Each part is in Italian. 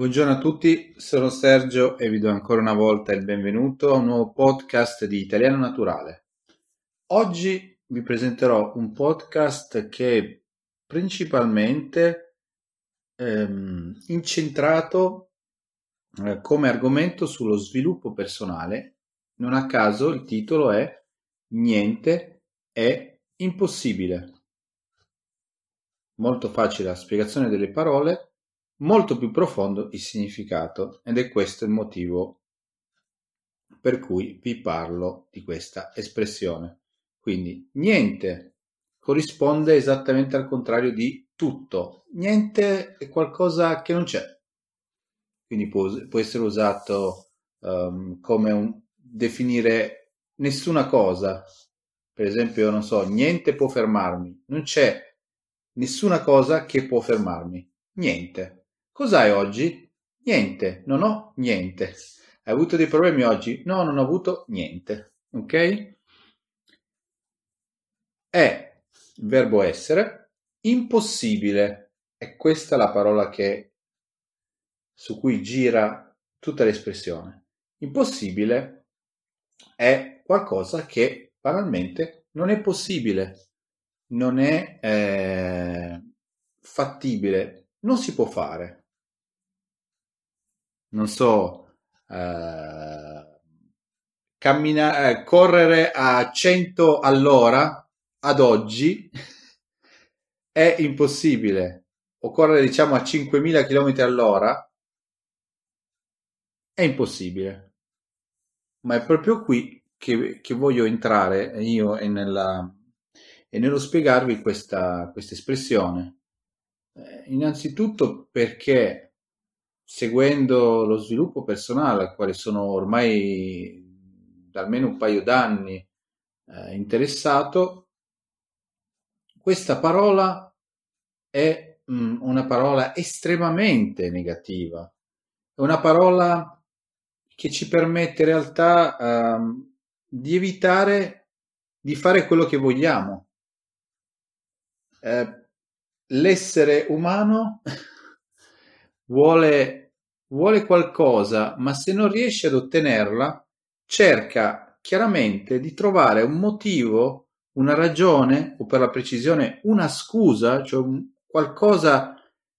Buongiorno a tutti, sono Sergio e vi do ancora una volta il benvenuto a un nuovo podcast di Italiano Naturale. Oggi vi presenterò un podcast che è principalmente ehm, incentrato eh, come argomento sullo sviluppo personale. Non a caso il titolo è Niente è impossibile. Molto facile la spiegazione delle parole molto più profondo il significato ed è questo il motivo per cui vi parlo di questa espressione. Quindi niente corrisponde esattamente al contrario di tutto. Niente è qualcosa che non c'è. Quindi può, può essere usato um, come un, definire nessuna cosa. Per esempio, non so, niente può fermarmi. Non c'è nessuna cosa che può fermarmi. Niente. Cos'hai oggi? Niente, non ho niente. Hai avuto dei problemi oggi? No, non ho avuto niente. Ok? È verbo essere impossibile. È questa la parola che, su cui gira tutta l'espressione. Impossibile è qualcosa che banalmente non è possibile, non è eh, fattibile, non si può fare non so, eh, cammina- eh, correre a 100 all'ora ad oggi è impossibile, o correre diciamo a 5000 km all'ora è impossibile. Ma è proprio qui che, che voglio entrare io e, nella, e nello spiegarvi questa, questa espressione. Eh, innanzitutto perché seguendo lo sviluppo personale al quale sono ormai da almeno un paio d'anni eh, interessato, questa parola è mh, mm, una parola estremamente negativa, è una parola che ci permette in realtà eh, di evitare di fare quello che vogliamo. Eh, l'essere umano vuole, vuole qualcosa, ma se non riesce ad ottenerla, cerca chiaramente di trovare un motivo, una ragione, o per la precisione una scusa, cioè qualcosa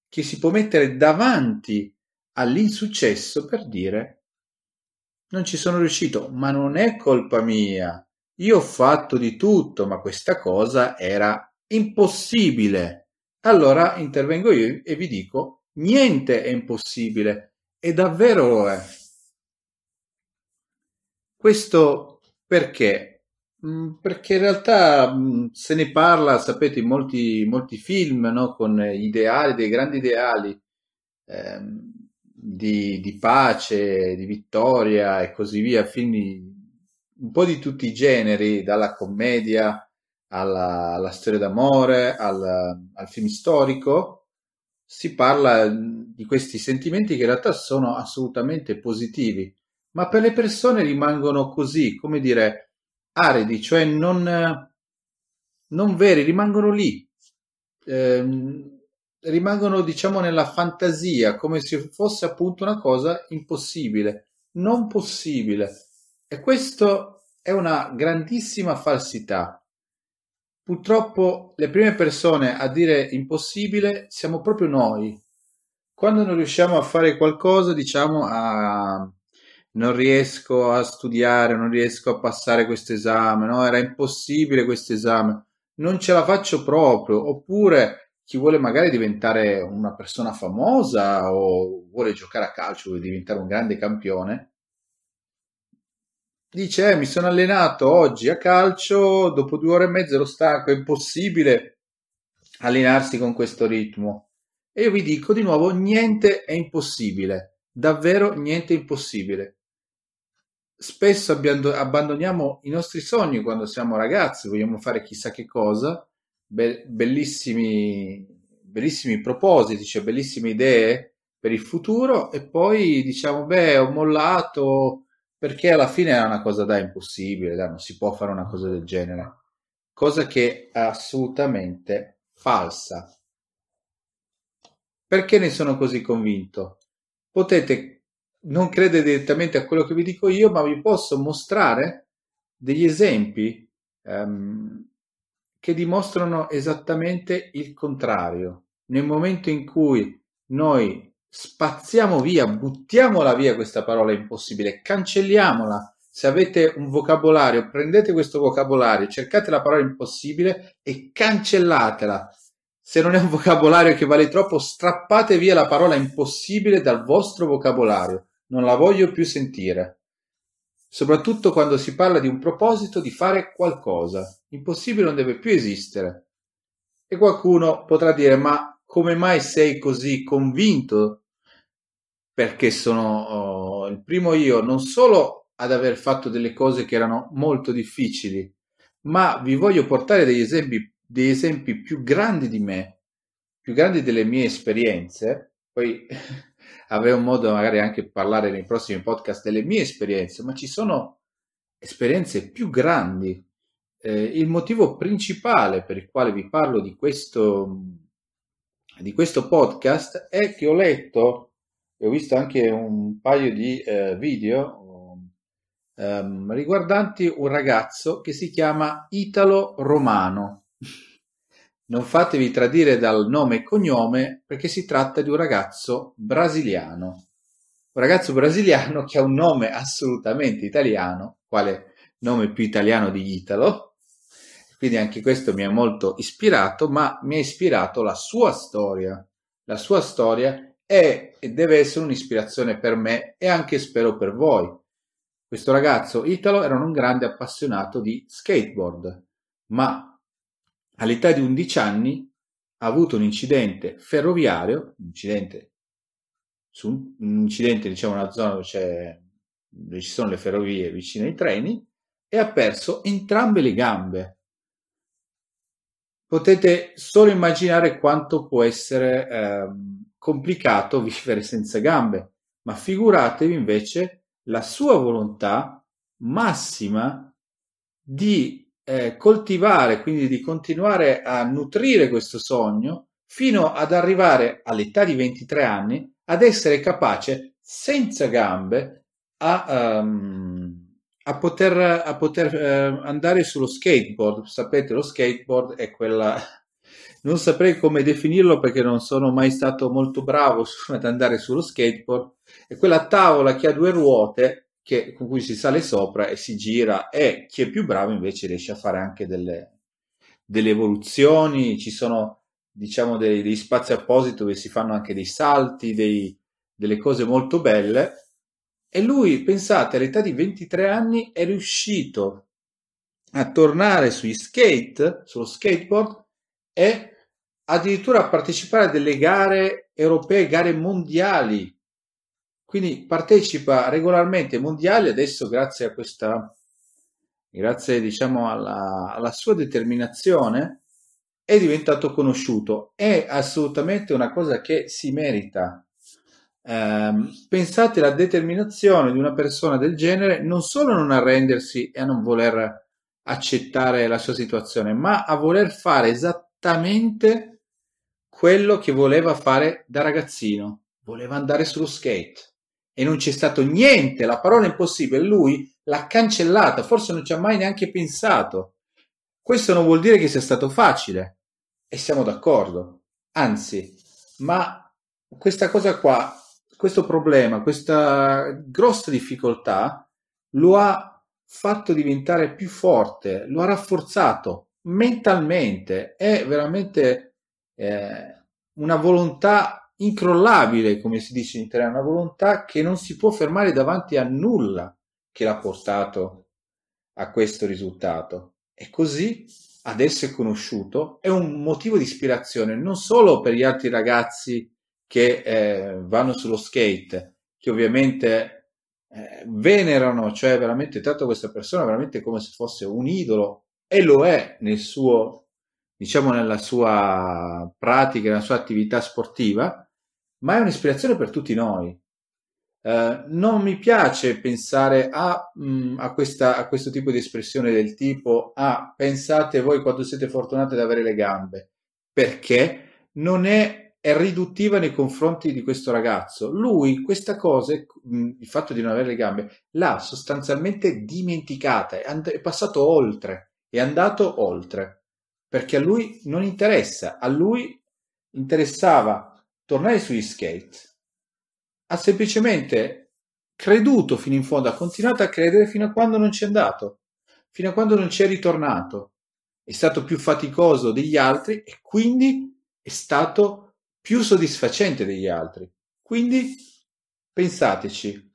che si può mettere davanti all'insuccesso per dire non ci sono riuscito, ma non è colpa mia. Io ho fatto di tutto, ma questa cosa era impossibile. Allora intervengo io e vi dico Niente è impossibile e davvero lo è. Questo perché? Mm, perché in realtà mm, se ne parla, sapete, in molti, molti film, no? con ideali, dei grandi ideali ehm, di, di, pace, di vittoria e così via, film un po' di tutti i generi, dalla commedia alla, alla storia d'amore, al, al film storico si parla di questi sentimenti che in realtà sono assolutamente positivi, ma per le persone rimangono così, come dire, aridi, cioè non, non veri, rimangono lì, eh, rimangono diciamo nella fantasia, come se fosse appunto una cosa impossibile, non possibile. E questo è una grandissima falsità. Purtroppo le prime persone a dire impossibile siamo proprio noi. Quando non riusciamo a fare qualcosa, diciamo ah, non riesco a studiare, non riesco a passare questo esame, no? Era impossibile questo esame, non ce la faccio proprio. Oppure chi vuole magari diventare una persona famosa o vuole giocare a calcio, vuole diventare un grande campione, Dice, eh, mi sono allenato oggi a calcio, dopo due ore e mezza ero stanco, è impossibile allenarsi con questo ritmo. E io vi dico di nuovo, niente è impossibile, davvero niente è impossibile. Spesso abbandoniamo i nostri sogni quando siamo ragazzi, vogliamo fare chissà che cosa, be- bellissimi, bellissimi propositi, cioè bellissime idee per il futuro e poi diciamo, beh, ho mollato, perché alla fine è una cosa da impossibile, da, non si può fare una cosa del genere, cosa che è assolutamente falsa. Perché ne sono così convinto? potete non credere direttamente a quello che vi dico io, ma vi posso mostrare degli esempi um, che dimostrano esattamente il contrario. Nel momento in cui noi spazziamo via, buttiamola via questa parola impossibile, cancelliamola. Se avete un vocabolario, prendete questo vocabolario, cercate la parola impossibile e cancellatela. Se non è un vocabolario che vale troppo, strappate via la parola impossibile dal vostro vocabolario. Non la voglio più sentire. Soprattutto quando si parla di un proposito di fare qualcosa. Impossibile non deve più esistere. E qualcuno potrà dire, ma come mai sei così convinto? Perché sono oh, il primo io non solo ad aver fatto delle cose che erano molto difficili, ma vi voglio portare degli esempi, degli esempi più grandi di me, più grandi delle mie esperienze. Poi avremo modo magari anche di parlare nei prossimi podcast delle mie esperienze, ma ci sono esperienze più grandi. Eh, il motivo principale per il quale vi parlo di questo, di questo podcast è che ho letto e ho visto anche un paio di eh, video um, riguardanti un ragazzo che si chiama Italo Romano. Non fatevi tradire dal nome e cognome perché si tratta di un ragazzo brasiliano. Un ragazzo brasiliano che ha un nome assolutamente italiano, quale nome più italiano di Italo. Quindi anche questo mi ha molto ispirato, ma mi ha ispirato la sua storia. La sua storia è e deve essere un'ispirazione per me e anche spero per voi. Questo ragazzo Italo era un grande appassionato di skateboard, ma all'età di 11 anni ha avuto un incidente ferroviario, un incidente, su un incidente diciamo una zona dove, dove ci sono le ferrovie vicino ai treni e ha perso entrambe le gambe. Potete solo immaginare quanto può essere eh, complicato vivere senza gambe, ma figuratevi invece la sua volontà massima di eh, coltivare, quindi di continuare a nutrire questo sogno fino ad arrivare all'età di 23 anni ad essere capace senza gambe a, um, a poter, a poter uh, andare sullo skateboard. Sapete, lo skateboard è quella... Non saprei come definirlo perché non sono mai stato molto bravo ad andare sullo skateboard. È quella tavola che ha due ruote che, con cui si sale sopra e si gira e chi è più bravo invece riesce a fare anche delle, delle evoluzioni, ci sono diciamo dei, degli spazi appositi dove si fanno anche dei salti, dei, delle cose molto belle e lui, pensate, all'età di 23 anni è riuscito a tornare sui skate, sullo skateboard e addirittura a partecipare a delle gare europee, gare mondiali quindi partecipa regolarmente ai mondiali, adesso grazie a questa, grazie diciamo alla, alla sua determinazione, è diventato conosciuto. È assolutamente una cosa che si merita. Eh, pensate alla determinazione di una persona del genere, non solo non arrendersi e a non voler accettare la sua situazione, ma a voler fare esattamente quello che voleva fare da ragazzino. Voleva andare sullo skate e non c'è stato niente, la parola impossibile, lui l'ha cancellata, forse non ci ha mai neanche pensato. Questo non vuol dire che sia stato facile e siamo d'accordo, anzi, ma questa cosa qua, questo problema, questa grossa difficoltà lo ha fatto diventare più forte, lo ha rafforzato mentalmente, è veramente eh, una volontà incrollabile, come si dice in italiano, una volontà che non si può fermare davanti a nulla che l'ha portato a questo risultato. E così adesso è conosciuto, è un motivo di ispirazione non solo per gli altri ragazzi che eh, vanno sullo skate, che ovviamente eh, venerano, cioè veramente tratto questa persona veramente come se fosse un idolo e lo è nel suo, diciamo, nella sua pratica, nella sua attività sportiva, ma è un'ispirazione per tutti noi. Uh, non mi piace pensare a, mh, mm, a, questa, a, questo tipo di espressione del tipo ah, pensate voi quando siete fortunati ad avere le gambe, perché non è è riduttiva nei confronti di questo ragazzo. Lui questa cosa, il fatto di non avere le gambe, l'ha sostanzialmente dimenticata, è, and- è passato oltre, è andato oltre, perché a lui non interessa, a lui interessava tornare sugli skate. Ha semplicemente creduto fino in fondo, ha continuato a credere fino a quando non c'è andato, fino a quando non c'è ritornato. È stato più faticoso degli altri e quindi è stato più soddisfacente degli altri. Quindi pensateci.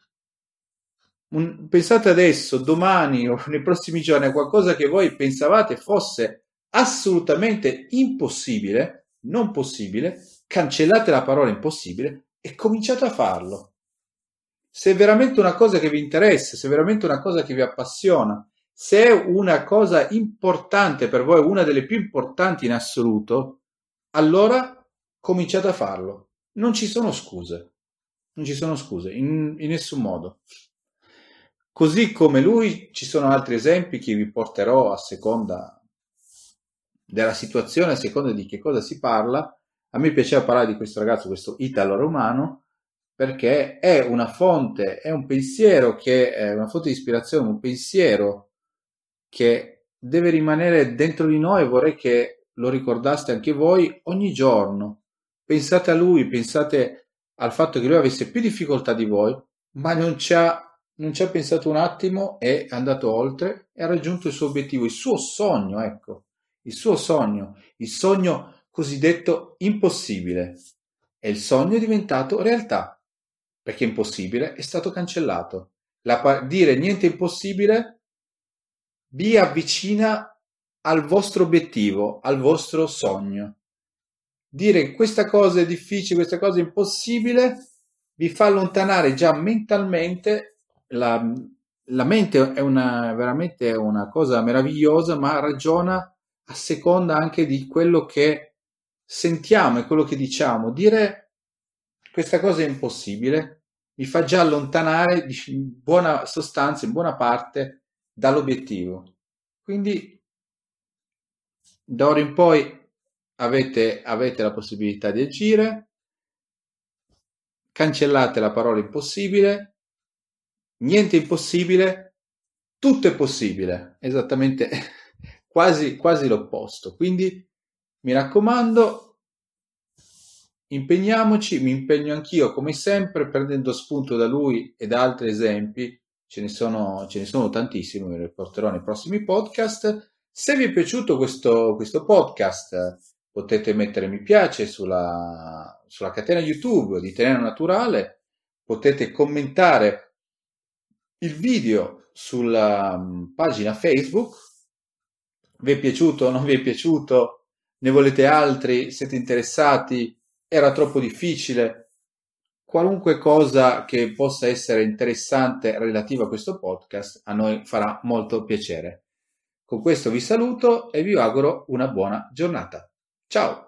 Un, pensate adesso, domani o nei prossimi giorni a qualcosa che voi pensavate fosse assolutamente impossibile, non possibile, cancellate la parola impossibile e cominciate a farlo. Se è veramente una cosa che vi interessa, se è veramente una cosa che vi appassiona, se è una cosa importante per voi, una delle più importanti in assoluto, allora cominciate a farlo. Non ci sono scuse. Non ci sono scuse, in, in nessun modo. Così come lui, ci sono altri esempi che vi porterò a seconda della situazione, a seconda di che cosa si parla. A me piaceva parlare di questo ragazzo, questo italo-romano, perché è una fonte, è un pensiero che è una fonte di ispirazione, un pensiero che deve rimanere dentro di noi. Vorrei che lo ricordaste anche voi ogni giorno. Pensate a lui, pensate al fatto che lui avesse più difficoltà di voi, ma non ci ha, non ci ha pensato un attimo, è andato oltre e ha raggiunto il suo obiettivo, il suo sogno, ecco, il suo sogno, il sogno cosiddetto impossibile. E il sogno è diventato realtà, perché impossibile è stato cancellato. La, dire niente impossibile vi avvicina al vostro obiettivo, al vostro sogno dire questa cosa è difficile, questa cosa è impossibile, vi fa allontanare già mentalmente. La, la mente è una, veramente una cosa meravigliosa, ma ragiona a seconda anche di quello che sentiamo e quello che diciamo. Dire questa cosa è impossibile mi fa già allontanare in buona sostanza, in buona parte, dall'obiettivo. Quindi da ora in poi avete, avete la possibilità di agire, cancellate la parola impossibile, niente impossibile, tutto è possibile, esattamente quasi, quasi l'opposto. Quindi mi raccomando, impegniamoci, mi impegno anch'io come sempre prendendo spunto da lui e da altri esempi, ce ne sono, ce ne sono tantissimi, vi riporterò nei prossimi podcast. Se vi è piaciuto questo, questo podcast, potete mettere mi piace sulla, sulla catena YouTube di Tenero Naturale, potete commentare il video sulla mm, pagina Facebook. Vi è piaciuto o non vi è piaciuto? Ne volete altri? Siete interessati? Era troppo difficile? Qualunque cosa che possa essere interessante relativa a questo podcast a noi farà molto piacere. Con questo vi saluto e vi auguro una buona giornata. Ciao!